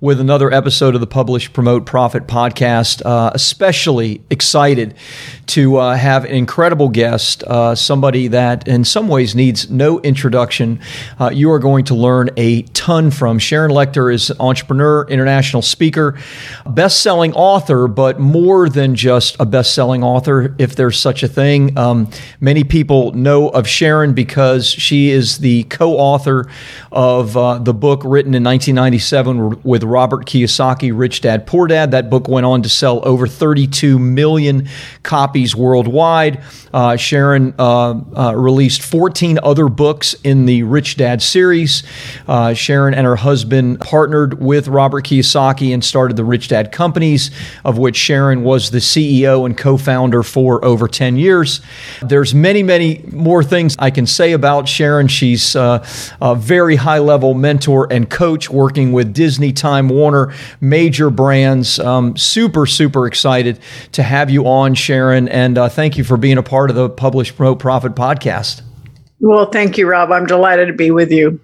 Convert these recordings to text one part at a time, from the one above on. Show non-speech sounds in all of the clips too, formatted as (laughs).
with another episode of the Publish, Promote, Profit podcast. Uh, especially excited to uh, have an incredible guest, uh, somebody that in some ways needs no introduction. Uh, you are going to learn a ton from. Sharon Lechter is an entrepreneur, international speaker, best selling author, but more than just a best selling author, if there's such a thing. Um, many people know of Sharon because she is the co author of uh, the book written in 1997 with Robert Kiyosaki, Rich Dad Poor Dad. That book went on to sell over 32 million copies worldwide. Uh, Sharon uh, uh released 14 other books in the Rich Dad series. Uh, Sharon and her husband partnered with Robert Kiyosaki and started the Rich Dad companies, of which Sharon was the CEO and co founder for over 10 years. There's many, many more things I can say about Sharon. She's uh, very high level mentor and coach working with Disney, Time Warner, major brands. Um, super, super excited to have you on, Sharon. And uh, thank you for being a part of the Publish Promote Profit podcast. Well, thank you, Rob. I'm delighted to be with you.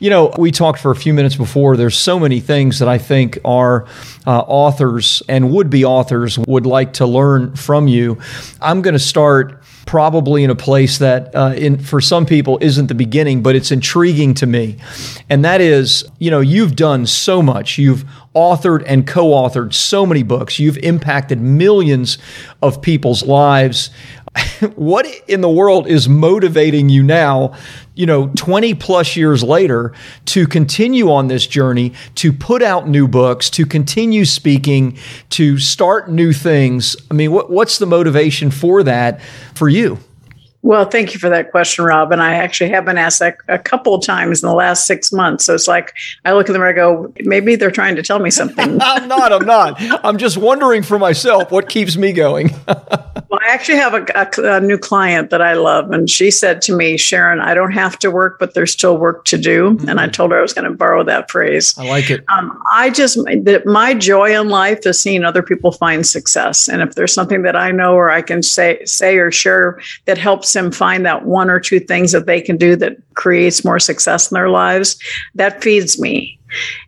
You know, we talked for a few minutes before. There's so many things that I think our uh, authors and would be authors would like to learn from you. I'm going to start probably in a place that uh, in for some people isn't the beginning but it's intriguing to me. And that is you know you've done so much. You've authored and co-authored so many books. You've impacted millions of people's lives (laughs) what in the world is motivating you now, you know, 20 plus years later to continue on this journey, to put out new books, to continue speaking, to start new things? I mean, what, what's the motivation for that for you? Well, thank you for that question, Rob. And I actually have been asked that a couple of times in the last six months. So it's like I look at them and I go, maybe they're trying to tell me something. (laughs) I'm not. I'm not. I'm just wondering for myself what keeps me going. (laughs) well, I actually have a, a, a, new client that I love, and she said to me, Sharon, I don't have to work, but there's still work to do. Mm-hmm. And I told her I was going to borrow that phrase. I like it. Um, I just that my joy in life is seeing other people find success, and if there's something that I know or I can say say or share that helps helps them find that one or two things that they can do that creates more success in their lives, that feeds me.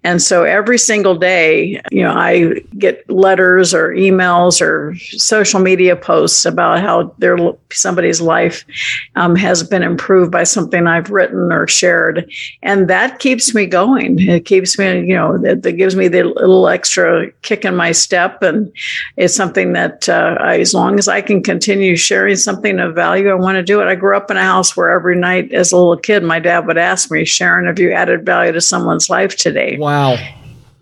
And so every single day, you know, I get letters or emails or social media posts about how their somebody's life um, has been improved by something I've written or shared, and that keeps me going. It keeps me, you know, that, that gives me the little extra kick in my step, and it's something that uh, I, as long as I can continue sharing something of value, I want to do it. I grew up in a house where every night as a little kid, my dad would ask me, Sharon, have you added value to someone's life today? Wow.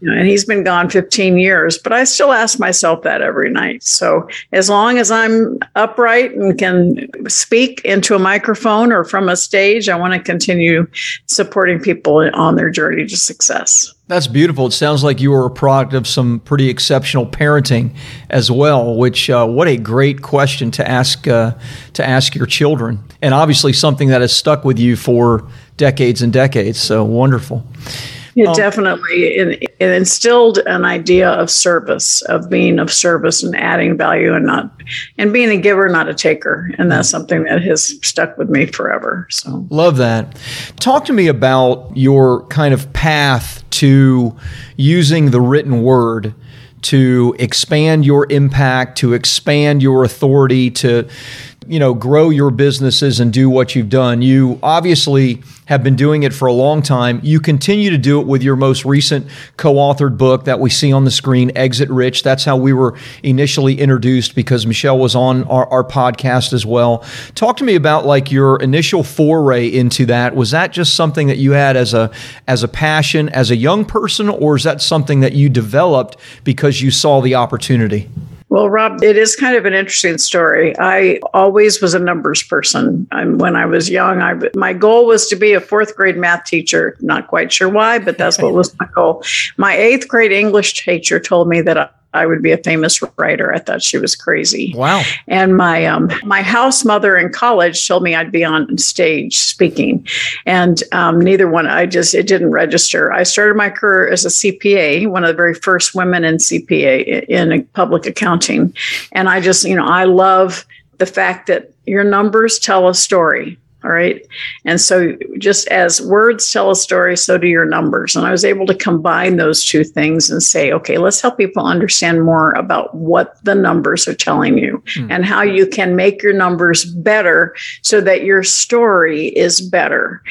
You know, and he's been gone 15 years, but I still ask myself that every night. So as long as I'm upright and can speak into a microphone or from a stage, I want to continue supporting people on their journey to success. That's beautiful. It sounds like you were a product of some pretty exceptional parenting as well. Which, uh, what a great question to ask uh, to ask your children, and obviously something that has stuck with you for decades and decades. So wonderful. It um, definitely it, it instilled an idea of service, of being of service and adding value, and not and being a giver, not a taker. And that's something that has stuck with me forever. So love that. Talk to me about your kind of path to using the written word to expand your impact, to expand your authority, to you know grow your businesses and do what you've done. You obviously have been doing it for a long time. You continue to do it with your most recent co authored book that we see on the screen, Exit Rich. That's how we were initially introduced because Michelle was on our, our podcast as well. Talk to me about like your initial foray into that. Was that just something that you had as a as a passion as a young person, or is that something that you developed because you saw the opportunity? Well, Rob, it is kind of an interesting story. I always was a numbers person. I'm, when I was young, I, my goal was to be a fourth grade math teacher. Not quite sure why, but that's what was my goal. My eighth grade English teacher told me that I would be a famous writer. I thought she was crazy. Wow. And my um, my house mother in college told me I'd be on stage speaking, and um, neither one. I just it didn't register. I started my career as a CPA, one of the very first women in CPA in public accounting, and I just you know I love the fact that your numbers tell a story all right. And so, just as words tell a story, so do your numbers. And I was able to combine those two things and say, okay, let's help people understand more about what the numbers are telling you mm. and how you can make your numbers better so that your story is better.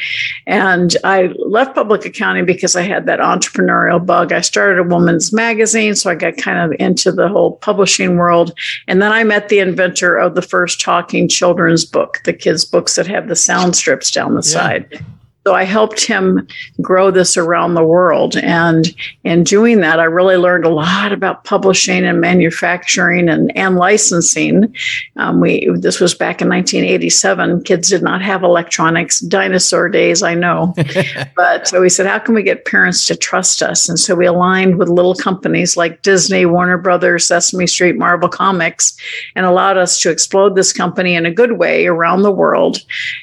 And I left public accounting because I had that entrepreneurial bug. I started a woman's magazine, so I got kind of into the whole publishing world. And then I met the inventor of the first talking children's book, the kids' books that have the sound strips down the yeah. side. So I helped him grow this around the world. And in doing that, I really learned a lot about publishing and manufacturing and, and licensing. Um, we this was back in 1987. Kids did not have electronics, dinosaur days, I know. (laughs) but so we said, how can we get parents to trust us? And so we aligned with little companies like Disney, Warner Brothers, Sesame Street, Marvel Comics, and allowed us to explode this company in a good way around the world.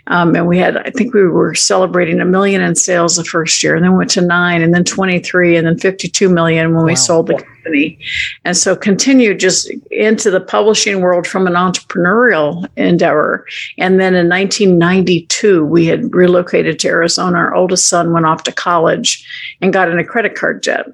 Um, and we had, I think we were celebrating a million in sales the first year, and then went to nine, and then 23, and then 52 million when wow. we sold the company. And so continued just into the publishing world from an entrepreneurial endeavor. And then in 1992, we had relocated to Arizona. Our oldest son went off to college and got in a credit card jet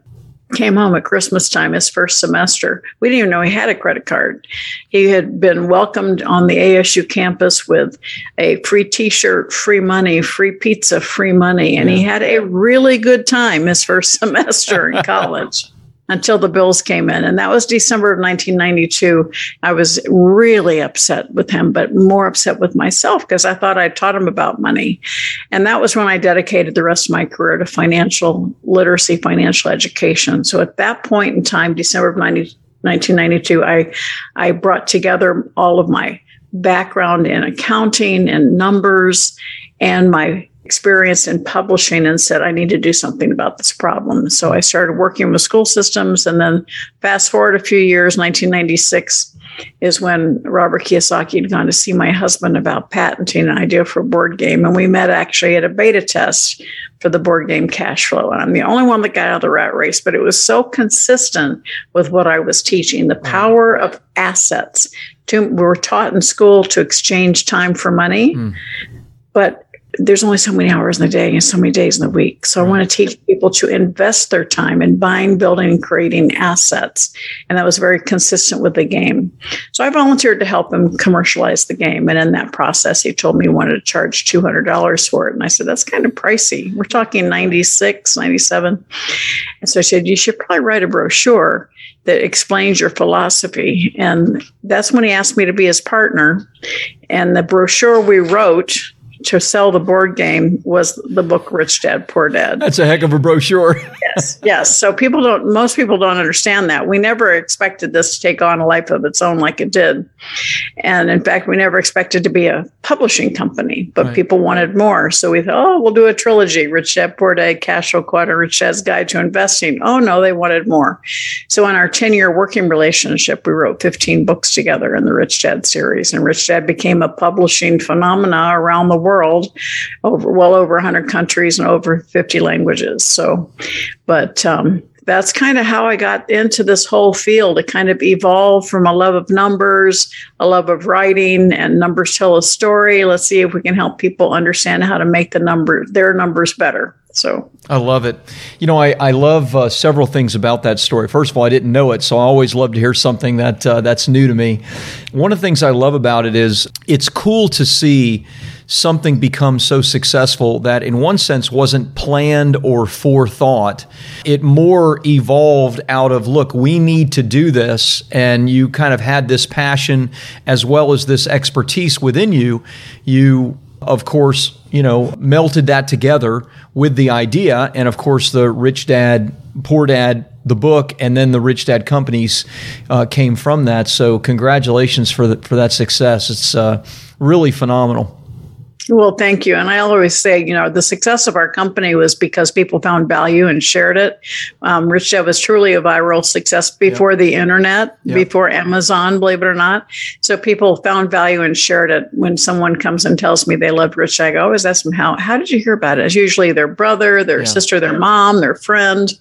came home at Christmas time, his first semester. We didn't even know he had a credit card. He had been welcomed on the ASU campus with a free t shirt, free money, free pizza, free money. And he had a really good time his first (laughs) semester in college until the bills came in. And that was December of 1992. I was really upset with him, but more upset with myself because I thought I taught him about money. And that was when I dedicated the rest of my career to financial literacy, financial education. So at that point in time, December of 90, 1992, I, I brought together all of my background in accounting and numbers and my experience in publishing and said, I need to do something about this problem. So I started working with school systems. And then fast forward a few years, 1996 is when Robert Kiyosaki had gone to see my husband about patenting an idea for a board game. And we met actually at a beta test for the board game cash flow. And I'm the only one that got out of the rat race, but it was so consistent with what I was teaching the power of assets. To, we were taught in school to exchange time for money. Mm. But there's only so many hours in the day and so many days in the week. So. I want to teach people to invest their time in buying, building, and creating assets. And that was very consistent with the game. So I volunteered to help him commercialize the game. And in that process, he told me he wanted to charge $200 for it. And I said, that's kind of pricey. We're talking 96, 97. And so I said, you should probably write a brochure that explains your philosophy. And that's when he asked me to be his partner. And the brochure we wrote to sell the board game was the book Rich Dad Poor Dad. That's a heck of a brochure. (laughs) yes, yes. So people don't, most people don't understand that. We never expected this to take on a life of its own like it did. And in fact, we never expected to be a publishing company, but right. people wanted more. So we thought, oh, we'll do a trilogy Rich Dad Poor Dad, Cash Flow Quadrant, Rich Dad's Guide to Investing. Oh, no, they wanted more. So in our 10 year working relationship, we wrote 15 books together in the Rich Dad series. And Rich Dad became a publishing phenomena around the world world, over well over 100 countries and over 50 languages. So, but um, that's kind of how I got into this whole field. It kind of evolved from a love of numbers, a love of writing, and numbers tell a story. Let's see if we can help people understand how to make the number their numbers better. So I love it. You know, I, I love uh, several things about that story. First of all, I didn't know it, so I always love to hear something that uh, that's new to me. One of the things I love about it is it's cool to see something becomes so successful that, in one sense, wasn't planned or forethought. It more evolved out of, look, we need to do this. And you kind of had this passion as well as this expertise within you. You, of course, you know, melted that together with the idea. And of course, the Rich Dad, Poor Dad the book and then the Rich Dad companies uh, came from that. So congratulations for the, for that success. It's uh, really phenomenal. Well, thank you. And I always say, you know, the success of our company was because people found value and shared it. Um, Rich was truly a viral success before yep. the internet, yep. before Amazon, believe it or not. So people found value and shared it. When someone comes and tells me they loved Rich I always ask them, how, how did you hear about it? It's usually their brother, their yeah. sister, their mom, their friend.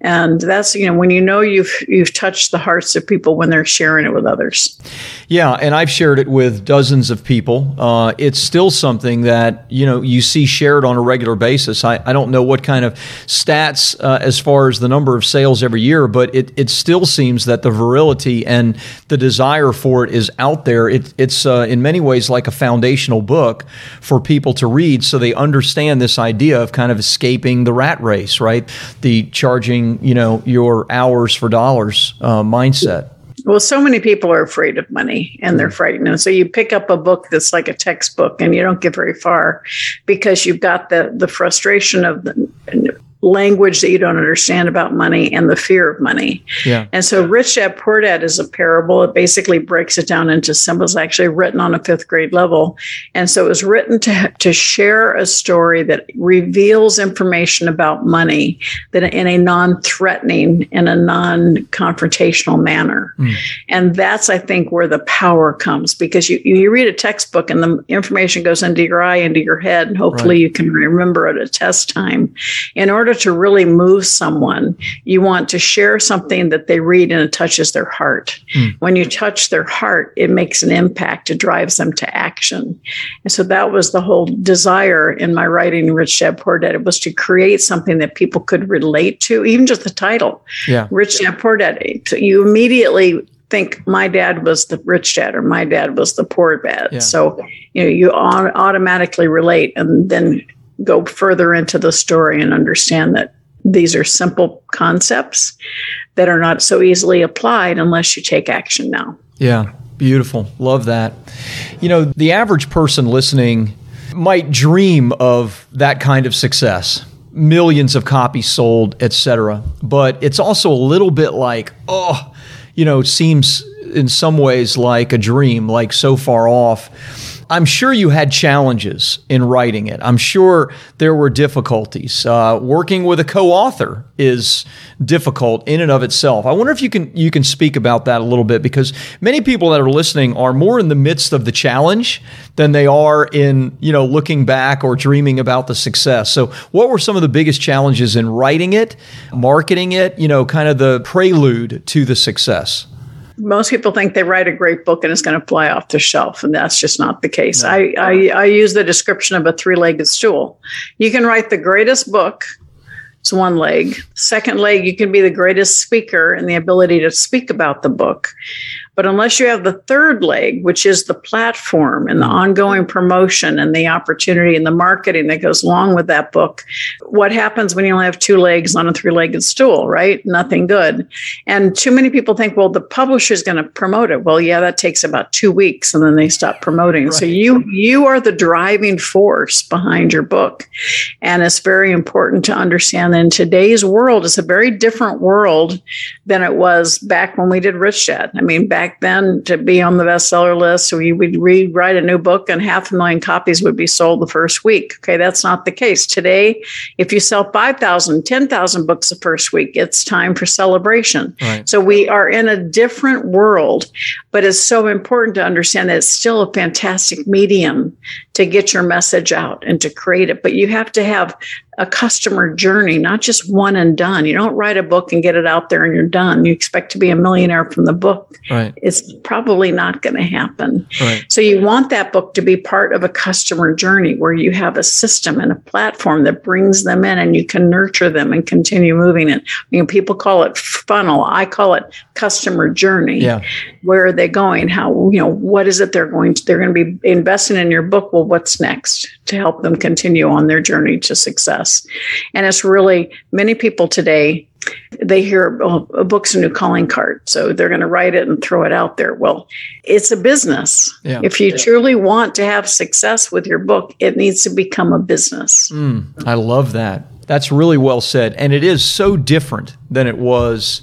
And that's, you know, when you know you've, you've touched the hearts of people when they're sharing it with others. Yeah. And I've shared it with dozens of people. Uh, it's still something something that you know you see shared on a regular basis. I, I don't know what kind of stats uh, as far as the number of sales every year, but it, it still seems that the virility and the desire for it is out there. It, it's uh, in many ways like a foundational book for people to read, so they understand this idea of kind of escaping the rat race, right? The charging you know your hours for dollars uh, mindset. Well, so many people are afraid of money and they're mm. frightened. And so you pick up a book that's like a textbook and you don't get very far because you've got the the frustration of the language that you don't understand about money and the fear of money. Yeah. And so Rich Dad Poor Dad is a parable. It basically breaks it down into symbols, actually written on a fifth grade level. And so it was written to, to share a story that reveals information about money that in a non-threatening and a non-confrontational manner. Mm. And that's, I think, where the power comes because you, you read a textbook and the information goes into your eye, into your head, and hopefully right. you can remember it at test time. In order to really move someone, you want to share something that they read and it touches their heart. Mm. When you touch their heart, it makes an impact, it drives them to action. And so that was the whole desire in my writing, Rich Dad Poor Dad. It was to create something that people could relate to, even just the title. Yeah. Rich Dad Poor Dad. So you immediately think my dad was the rich dad or my dad was the poor dad. Yeah. So, you know, you automatically relate and then go further into the story and understand that these are simple concepts that are not so easily applied unless you take action now. Yeah, beautiful. Love that. You know, the average person listening might dream of that kind of success millions of copies sold etc but it's also a little bit like oh you know seems in some ways like a dream like so far off I'm sure you had challenges in writing it. I'm sure there were difficulties. Uh, working with a co-author is difficult in and of itself. I wonder if you can you can speak about that a little bit because many people that are listening are more in the midst of the challenge than they are in you know looking back or dreaming about the success. So, what were some of the biggest challenges in writing it, marketing it? You know, kind of the prelude to the success most people think they write a great book and it's going to fly off the shelf, and that's just not the case. No. I, I, I use the description of a three-legged stool. You can write the greatest book. It's one leg. Second leg, you can be the greatest speaker and the ability to speak about the book. But unless you have the third leg, which is the platform and the mm-hmm. ongoing promotion and the opportunity and the marketing that goes along with that book, what happens when you only have two legs on a three legged stool, right? Nothing good. And too many people think, well, the publisher is going to promote it. Well, yeah, that takes about two weeks and then they stop promoting. Right. So you you are the driving force behind your book. And it's very important to understand that in today's world, it's a very different world than it was back when we did Rich Dad. I mean, back back then to be on the bestseller list. So we would rewrite a new book and half a million copies would be sold the first week. Okay, that's not the case. Today, if you sell 5,000, 10,000 books the first week, it's time for celebration. Right. So we are in a different world, but it's so important to understand that it's still a fantastic medium to get your message out and to create it. But you have to have a customer journey, not just one and done. You don't write a book and get it out there and you're done. You expect to be a millionaire from the book. Right. It's probably not going to happen. Right. So you want that book to be part of a customer journey where you have a system and a platform that brings them in and you can nurture them and continue moving it. You know, people call it funnel. I call it customer journey. Yeah. Where are they going? How, you know, what is it they're going to, they're going to be investing in your book. Well, what's next to help them continue on their journey to success? And it's really many people today, they hear oh, a book's a new calling card. So they're going to write it and throw it out there. Well, it's a business. Yeah. If you yeah. truly want to have success with your book, it needs to become a business. Mm, I love that. That's really well said. And it is so different than it was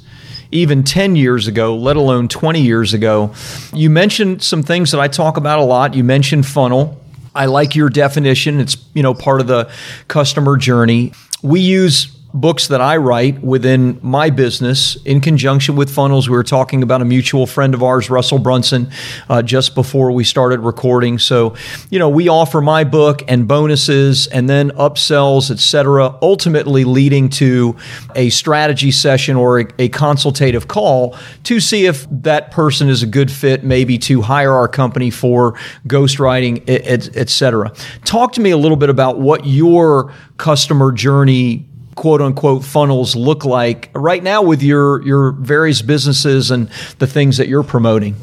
even 10 years ago, let alone 20 years ago. You mentioned some things that I talk about a lot. You mentioned funnel. I like your definition. It's, you know, part of the customer journey. We use books that I write within my business in conjunction with funnels. We were talking about a mutual friend of ours, Russell Brunson, uh, just before we started recording. So, you know, we offer my book and bonuses and then upsells, et cetera, ultimately leading to a strategy session or a, a consultative call to see if that person is a good fit, maybe to hire our company for ghostwriting, et cetera. Talk to me a little bit about what your customer journey quote unquote funnels look like right now with your your various businesses and the things that you're promoting?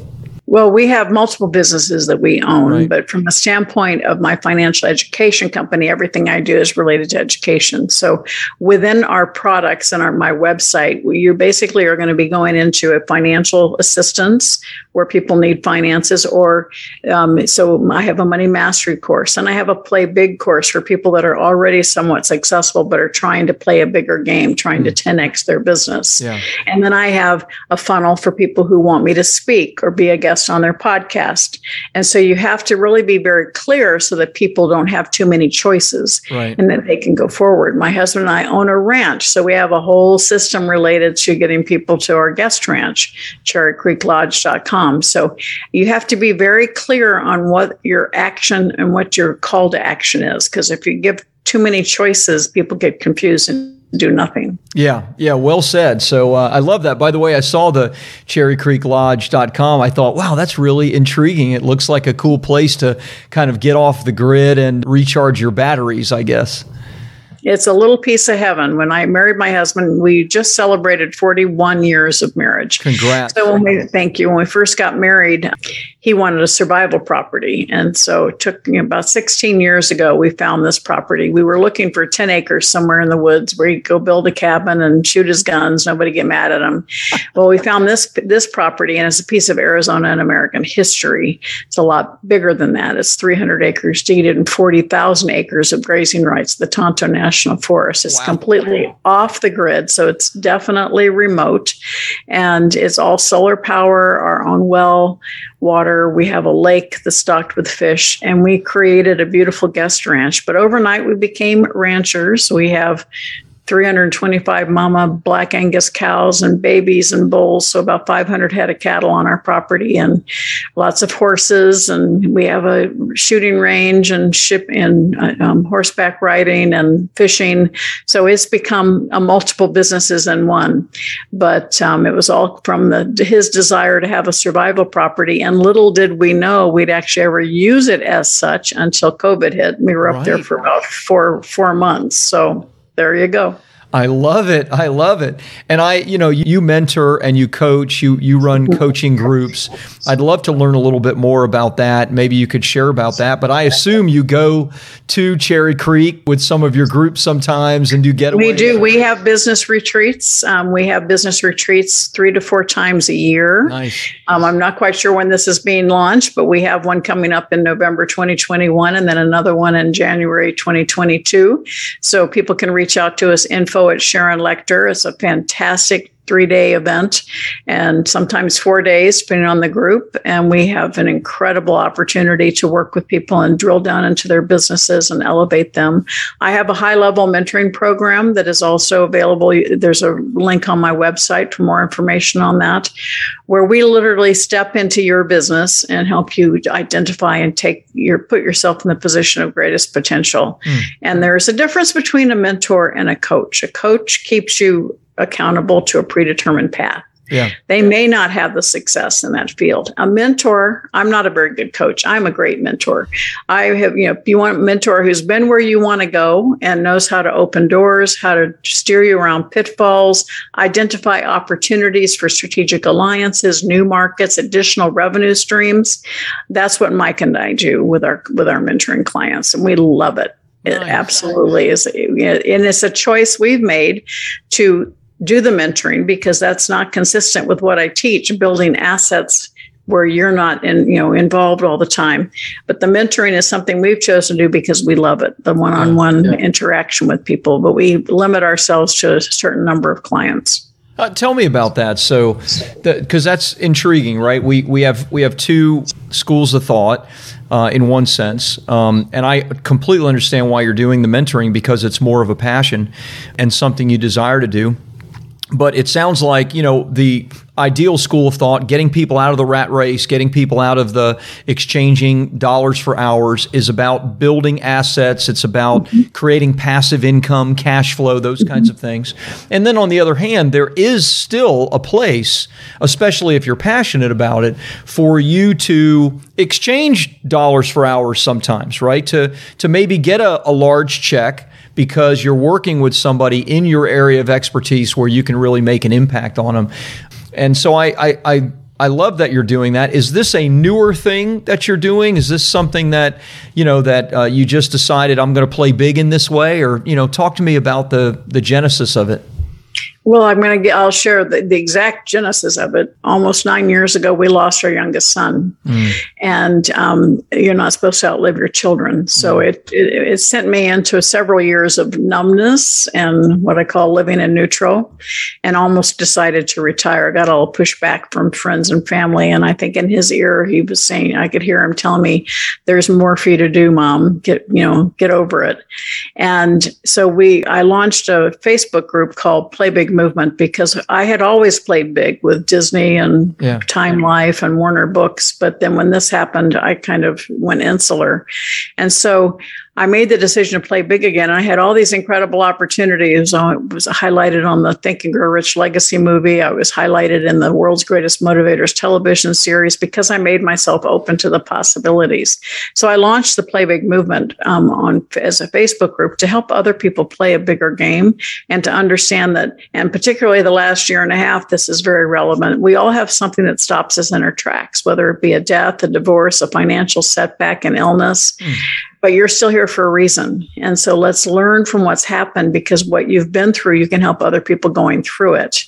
Well, we have multiple businesses that we own, right. but from the standpoint of my financial education company, everything I do is related to education. So within our products and our my website, you basically are going to be going into a financial assistance where people need finances, or um, so I have a money mastery course and I have a play big course for people that are already somewhat successful but are trying to play a bigger game, trying mm. to 10x their business. Yeah. And then I have a funnel for people who want me to speak or be a guest guest on their podcast. And so you have to really be very clear so that people don't have too many choices right. and that they can go forward. My husband and I own a ranch. So we have a whole system related to getting people to our guest ranch, cherrycreeklodge.com. So you have to be very clear on what your action and what your call to action is. Because if you give too many choices, people get confused and do nothing. Yeah, yeah, well said. So uh, I love that. By the way, I saw the cherrycreeklodge.com. I thought, wow, that's really intriguing. It looks like a cool place to kind of get off the grid and recharge your batteries, I guess. It's a little piece of heaven. When I married my husband, we just celebrated 41 years of marriage. Congrats. So when we, thank you. When we first got married, he wanted a survival property. And so it took you know, about 16 years ago, we found this property. We were looking for 10 acres somewhere in the woods where he'd go build a cabin and shoot his guns. Nobody get mad at him. (laughs) well, we found this, this property and it's a piece of Arizona and American history. It's a lot bigger than that. It's 300 acres deeded and 40,000 acres of grazing rights, the Tonto National National Forest. It's wow. completely off the grid, so it's definitely remote, and it's all solar power, our own well water. We have a lake that's stocked with fish, and we created a beautiful guest ranch. But overnight, we became ranchers. We have 325 mama black Angus cows and babies and bulls, so about 500 head of cattle on our property, and lots of horses. And we have a shooting range and ship and uh, um, horseback riding and fishing. So it's become a multiple businesses in one. But um, it was all from the his desire to have a survival property, and little did we know we'd actually ever use it as such until COVID hit. We were up right. there for about four four months. So there you go. I love it. I love it. And I, you know, you mentor and you coach, you you run coaching groups. I'd love to learn a little bit more about that. Maybe you could share about that. But I assume you go to Cherry Creek with some of your groups sometimes and do get. We do. We have business retreats. Um, we have business retreats three to four times a year. Nice. Um, I'm not quite sure when this is being launched, but we have one coming up in November 2021 and then another one in January 2022. So people can reach out to us info at Sharon Lechter. It's a fantastic three day event and sometimes four days, depending on the group. And we have an incredible opportunity to work with people and drill down into their businesses and elevate them. I have a high level mentoring program that is also available. There's a link on my website for more information on that, where we literally step into your business and help you identify and take your put yourself in the position of greatest potential. Mm. And there's a difference between a mentor and a coach. A coach keeps you accountable to a predetermined path. Yeah. They may not have the success in that field. A mentor, I'm not a very good coach. I'm a great mentor. I have, you know, if you want a mentor who's been where you want to go and knows how to open doors, how to steer you around pitfalls, identify opportunities for strategic alliances, new markets, additional revenue streams. That's what Mike and I do with our with our mentoring clients, and we love it. It nice. absolutely is. And it's a choice we've made to do the mentoring because that's not consistent with what I teach, building assets where you're not in, you know, involved all the time. But the mentoring is something we've chosen to do because we love it, the one-on-one yeah. interaction with people, but we limit ourselves to a certain number of clients. Uh, tell me about that. So, because that's intriguing, right? We we have we have two schools of thought. uh, in one sense. Um, and I completely understand why you're doing the mentoring because it's more of a passion and something you desire to do but it sounds like you know the ideal school of thought getting people out of the rat race getting people out of the exchanging dollars for hours is about building assets it's about mm-hmm. creating passive income cash flow those mm-hmm. kinds of things and then on the other hand there is still a place especially if you're passionate about it for you to exchange dollars for hours sometimes right to to maybe get a, a large check because you're working with somebody in your area of expertise where you can really make an impact on them. And so I, I, I I love that you're doing that. Is this a newer thing that you're doing? Is this something that you know that uh, you just decided I'm going to play big in this way, or you know, talk to me about the the genesis of it? Well, I'm going to I'll share the, the exact genesis of it. Almost nine years ago, we lost our youngest son. Mm. And um, you're not supposed to outlive your children. So mm. it, it, it, sent me into several years of numbness and what I call living in neutral and almost decided to retire. I got all pushback from friends and family. And I think in his ear, he was saying, I could hear him telling me, there's more for you to do, mom. Get, you know, get over it. And so we, I launched a Facebook group called Play Big movement because I had always played big with Disney and yeah. Time Life and Warner Books. But then when this happened, I kind of went insular. And so I made the decision to play big again. I had all these incredible opportunities. I was highlighted on the Think and Grow Rich Legacy movie. I was highlighted in the World's Greatest Motivators television series because I made myself open to the possibilities. So I launched the Play Big movement um, on as a Facebook group to help other people play a bigger game and to understand that, and particularly the last year and a half, this is very relevant. We all have something that stops us in our tracks, whether it be a death, a divorce, a financial setback, an illness. Mm but you're still here for a reason. And so let's learn from what's happened because what you've been through, you can help other people going through it.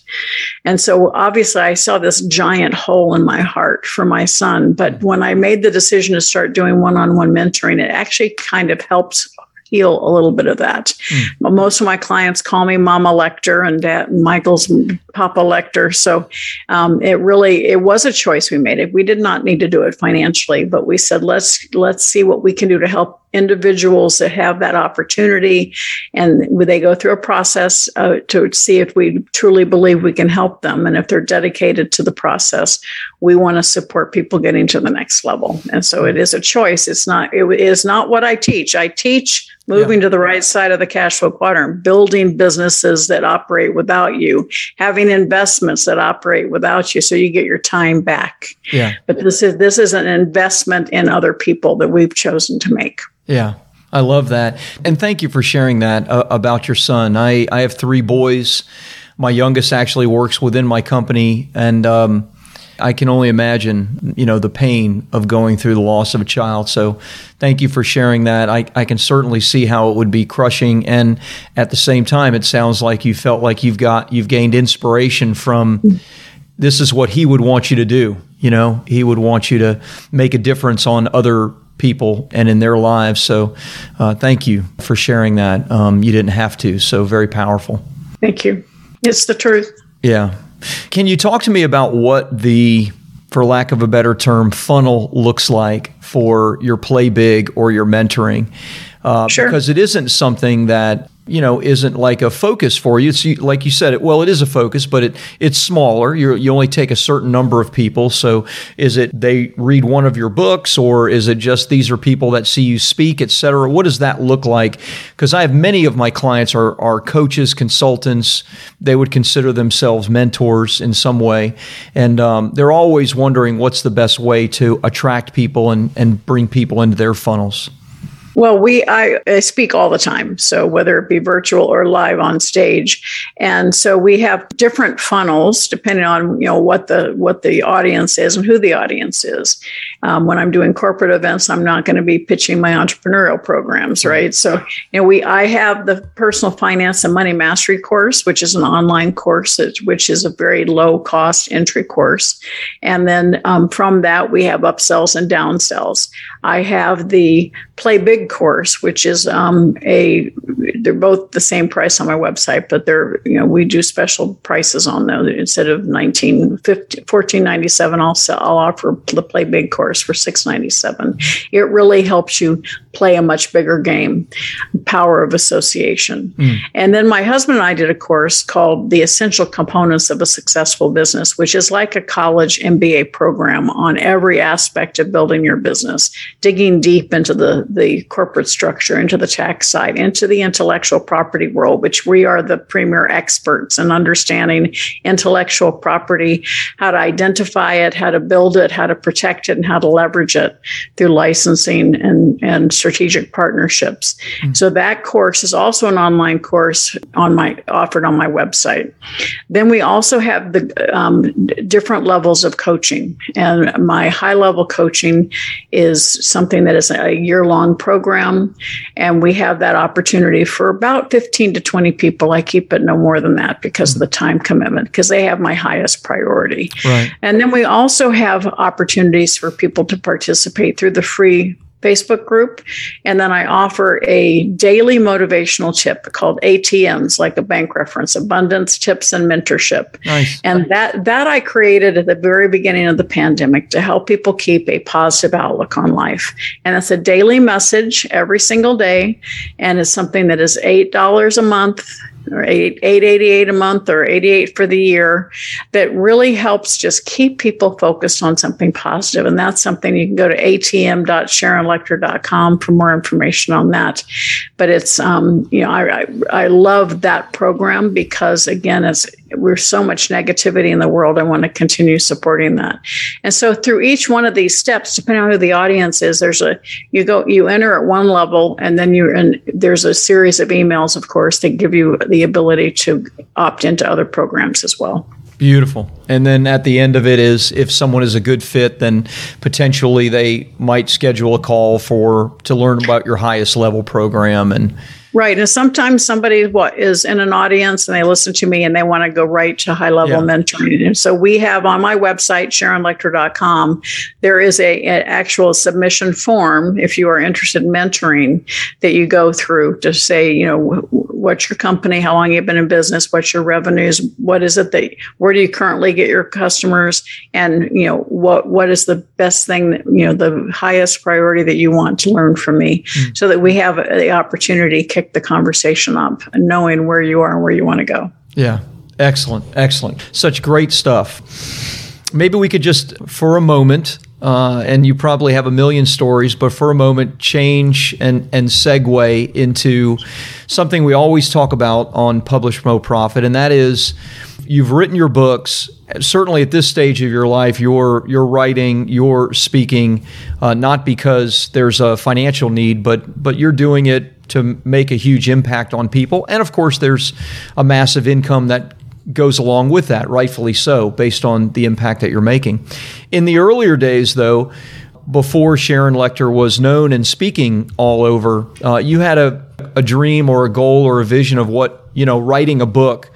And so obviously, I saw this giant hole in my heart for my son. But when I made the decision to start doing one on one mentoring, it actually kind of helped heal a little bit of that. Mm. Most of my clients call me Mama Lechter and Dad Michael's Papa Lechter. So um, it really it was a choice we made. It we did not need to do it financially, but we said let's let's see what we can do to help individuals that have that opportunity, and they go through a process uh, to see if we truly believe we can help them, and if they're dedicated to the process, we want to support people getting to the next level. And so it is a choice. It's not it is not what I teach. I teach moving yeah. to the right side of the cash flow quadrant, building businesses that operate without you, having investments that operate without you so you get your time back. Yeah. But this is this is an investment in other people that we've chosen to make. Yeah. I love that. And thank you for sharing that uh, about your son. I, I have three boys. My youngest actually works within my company and um, I can only imagine, you know, the pain of going through the loss of a child. So thank you for sharing that. I, I can certainly see how it would be crushing. And at the same time, it sounds like you felt like you've got, you've gained inspiration from this is what he would want you to do. You know, he would want you to make a difference on other people and in their lives. So uh, thank you for sharing that. Um, you didn't have to. So very powerful. Thank you. It's the truth. Yeah. Can you talk to me about what the, for lack of a better term, funnel looks like for your play big or your mentoring? Uh, sure. Because it isn't something that you know isn't like a focus for you. It's like you said it. Well, it is a focus, but it it's smaller. You you only take a certain number of people. So is it they read one of your books, or is it just these are people that see you speak, et cetera? What does that look like? Because I have many of my clients are are coaches, consultants. They would consider themselves mentors in some way, and um, they're always wondering what's the best way to attract people and and bring people into their funnels. Well, we I, I, speak all the time, so whether it be virtual or live on stage, and so we have different funnels depending on you know what the what the audience is and who the audience is. Um, when I'm doing corporate events, I'm not going to be pitching my entrepreneurial programs, right? So you know we I have the personal finance and money mastery course, which is an online course, which is a very low cost entry course, and then um, from that we have upsells and downsells. I have the Play Big course, which is um, a they're both the same price on my website, but they're you know we do special prices on them instead of 19 1497 I'll sell, I'll offer the Play Big course for 697. It really helps you play a much bigger game, power of association. Mm. And then my husband and I did a course called The Essential Components of a Successful Business, which is like a college MBA program on every aspect of building your business, digging deep into the, the corporate structure, into the tax side, into the intellectual property world, which we are the premier experts in understanding intellectual property, how to identify it, how to build it, how to protect it, and how to leverage it through licensing and, and strategic partnerships. Mm-hmm. So that course is also an online course on my offered on my website. Then we also have the um, different levels of coaching, and my high level coaching is something that is a year long program, and we have that opportunity for about 15 to 20 people. I keep it no more than that because mm-hmm. of the time commitment, because they have my highest priority. Right. And then we also have opportunities for people to participate through the free Facebook group. And then I offer a daily motivational tip called ATMs, like a bank reference, abundance tips and mentorship. Nice. And that that I created at the very beginning of the pandemic to help people keep a positive outlook on life. And it's a daily message every single day. And it's something that is eight dollars a month or eight eight eighty eight a month or eighty eight for the year that really helps just keep people focused on something positive. And that's something you can go to atm.sharonlechter.com for more information on that. But it's um, you know I, I I love that program because again it's we're so much negativity in the world. I want to continue supporting that. And so through each one of these steps, depending on who the audience is, there's a you go you enter at one level and then you and there's a series of emails, of course, that give you the ability to opt into other programs as well. Beautiful. And then at the end of it is if someone is a good fit, then potentially they might schedule a call for to learn about your highest level program and Right. And sometimes somebody what is in an audience and they listen to me and they want to go right to high level yeah. mentoring. And so we have on my website, SharonLechter.com, there is a, an actual submission form if you are interested in mentoring that you go through to say, you know, what's your company, how long you've been in business, what's your revenues, what is it that where do you currently get your customers, and you know what what is the best thing that, you know the highest priority that you want to learn from me, mm. so that we have the opportunity to kick the conversation up, knowing where you are and where you want to go. Yeah, excellent, excellent, such great stuff. Maybe we could just for a moment uh, and you probably have a million stories, but for a moment, change and, and segue into something we always talk about on Publish Promote Profit, and that is you've written your books. Certainly at this stage of your life, you're you're writing, you're speaking, uh, not because there's a financial need, but but you're doing it to make a huge impact on people, and of course, there's a massive income that goes along with that, rightfully so, based on the impact that you're making. In the earlier days, though, before Sharon Lechter was known and speaking all over, uh, you had a, a dream or a goal or a vision of what, you know, writing a book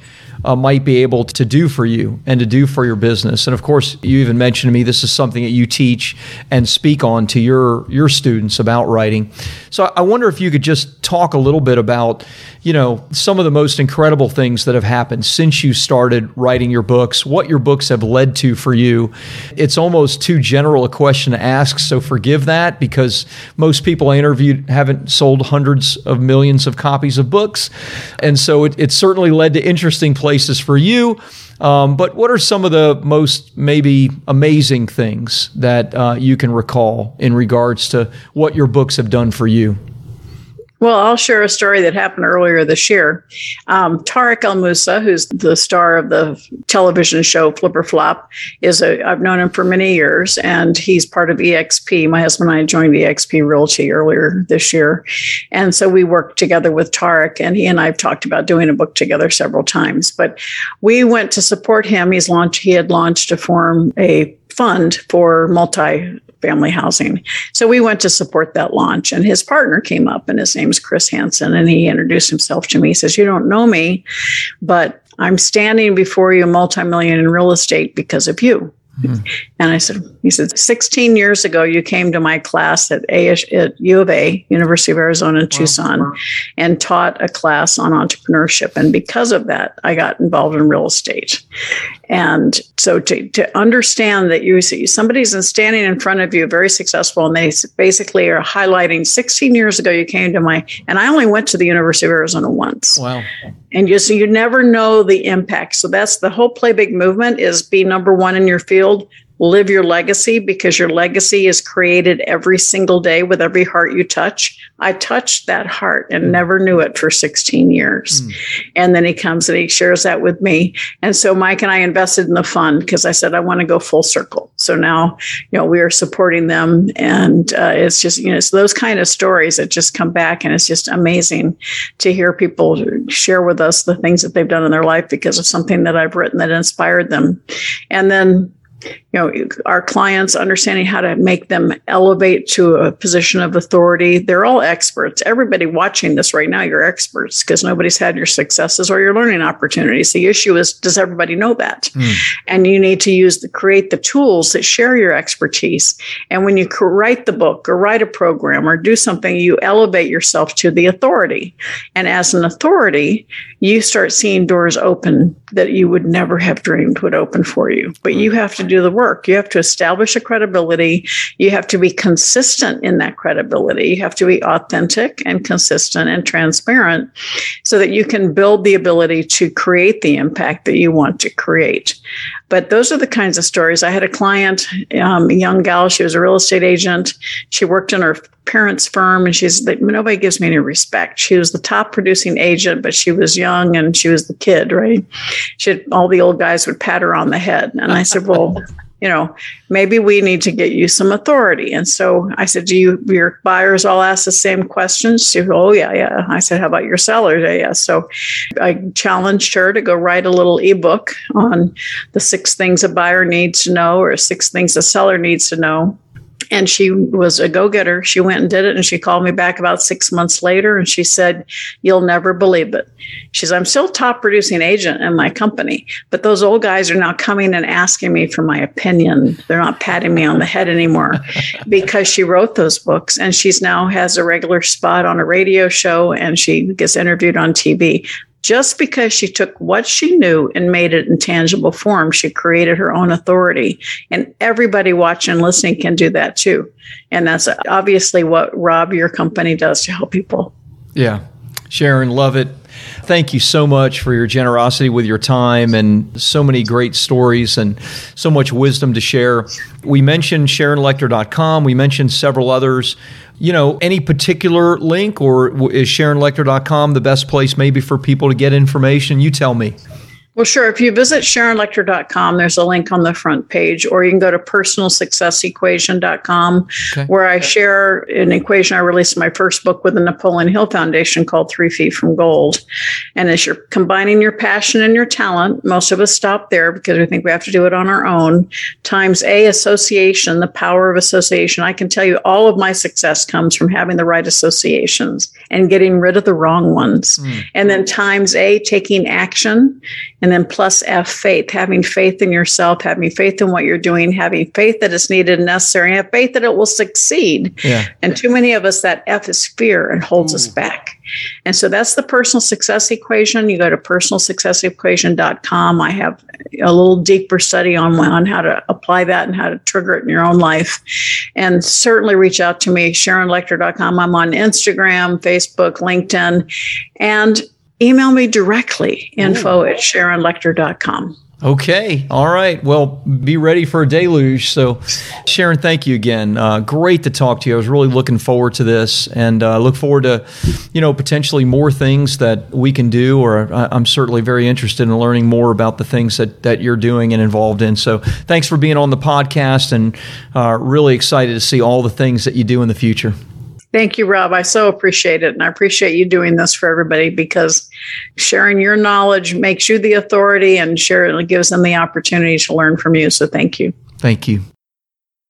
uh, might be able to do for you and to do for your business. And of course, you even mentioned to me this is something that you teach and speak on to your your students about writing. So I wonder if you could just talk a little bit about, you know, some of the most incredible things that have happened since you started writing your books, what your books have led to for you. It's almost too general a question to ask, so forgive that because most people I interviewed haven't sold hundreds of millions of copies of books. And so it, it certainly led to interesting places for you. Um, but what are some of the most maybe amazing things that uh, you can recall in regards to what your books have done for you? Well, I'll share a story that happened earlier this year. Um, Tarek El Moussa, who's the star of the television show Flip or Flop, is a I've known him for many years, and he's part of EXP. My husband and I joined EXP Realty earlier this year, and so we worked together with Tarek, and he and I've talked about doing a book together several times. But we went to support him. He's launched. He had launched to form a fund for multi family housing. So we went to support that launch, and his partner came up, and his name's Chris Hansen, and he introduced himself to me. He says, "You don't know me, but I'm standing before you, multi-million in real estate because of you." Hmm. And I said, he said, 16 years ago, you came to my class at, AS, at U of A, University of Arizona in Tucson, and taught a class on entrepreneurship. And because of that, I got involved in real estate. And so to, to understand that you see somebody's standing in front of you, very successful, and they basically are highlighting 16 years ago, you came to my, and I only went to the University of Arizona once. Wow. And you, so you never know the impact. So that's the whole Play Big movement is be number one in your field, live your legacy because your legacy is created every single day with every heart you touch. I touched that heart and hmm. never knew it for 16 years. Mm. And then he comes and he shares that with me. And so Mike and I invested in the fund because I said, I want to go full circle. So now, you know, we are supporting them. And uh, it's just, you know, it's those kind of stories that just come back. And it's just amazing to hear people share with us the things that they've done in their life because of something that I've written that inspired them. And then you know our clients understanding how to make them elevate to a position of authority. They're all experts. Everybody watching this right now you're experts because nobody's had your successes or your learning opportunities. The issue is does everybody know that? Mm. and you need to use the create the tools that share your expertise. And when you write the book or write a program or do something you elevate yourself to the authority. And as an authority you start seeing doors open that you would never have dreamed would open for you. But you have to do the work. You have to establish a credibility. You have to be consistent in that credibility. You have to be authentic and consistent and transparent so that you can build the ability to create the impact that you want to create. But those are the kinds of stories. I had a client, um, a young gal, she was a real estate agent. She worked in her parents' firm and she's like, nobody gives me any respect. She was the top producing agent, but she was young and she was the kid, right? She had, all the old guys would pat her on the head. And I said, well, you know, maybe we need to get you some authority. And so I said, Do you, your buyers all ask the same questions? She said, Oh, yeah, yeah. I said, How about your sellers? Yeah, yeah. So I challenged her to go write a little ebook on the six things a buyer needs to know or six things a seller needs to know and she was a go-getter. She went and did it and she called me back about six months later and she said you'll never believe it. She says i'm still top producing agent in my company but those old guys are now coming and asking me for my opinion. They're not patting me on the head anymore. (laughs) Because she wrote those books and she's now has a regular spot on a radio show and she gets interviewed on tv just because she took what she knew and made it in tangible form, she created her own authority. And everybody watching and listening can do that too. And that's obviously what Rob, your company, does to help people. Yeah. Sharon, love it. Thank you so much for your generosity with your time and so many great stories and so much wisdom to share. We mentioned SharonLechter.com. We mentioned several others you know, any particular link or is SharonLechter.com the best place maybe for people to get information? You tell me. Well, sure. If you visit SharonLechter.com, there's a link on the front page, or you can go to personalsuccessequation.com, okay. where I share an equation I released in my first book with the Napoleon Hill Foundation called Three Feet from Gold. And as you're combining your passion and your talent, most of us stop there because we think we have to do it on our own, times A, association, the power of association. I can tell you all of my success comes from having the right associations and getting rid of the wrong ones. Mm. And then times A, taking action. And then plus F, faith, having faith in yourself, having faith in what you're doing, having faith that it's needed and necessary, and have faith that it will succeed. Yeah. And too many of us, that F is fear and holds Ooh. us back. And so that's the personal success equation. You go to personalsuccessequation.com. I have a little deeper study on, on how to apply that and how to trigger it in your own life. And certainly reach out to me, SharonLechter.com. I'm on Instagram, Facebook, LinkedIn. And email me directly info Ooh. at sharonlechter.com. Okay. All right. Well, be ready for a deluge. So, Sharon, thank you again. Uh, great to talk to you. I was really looking forward to this and uh, look forward to, you know, potentially more things that we can do. Or I'm certainly very interested in learning more about the things that, that you're doing and involved in. So, thanks for being on the podcast and uh, really excited to see all the things that you do in the future. Thank you, Rob. I so appreciate it. And I appreciate you doing this for everybody because sharing your knowledge makes you the authority and sharing gives them the opportunity to learn from you. So thank you. Thank you.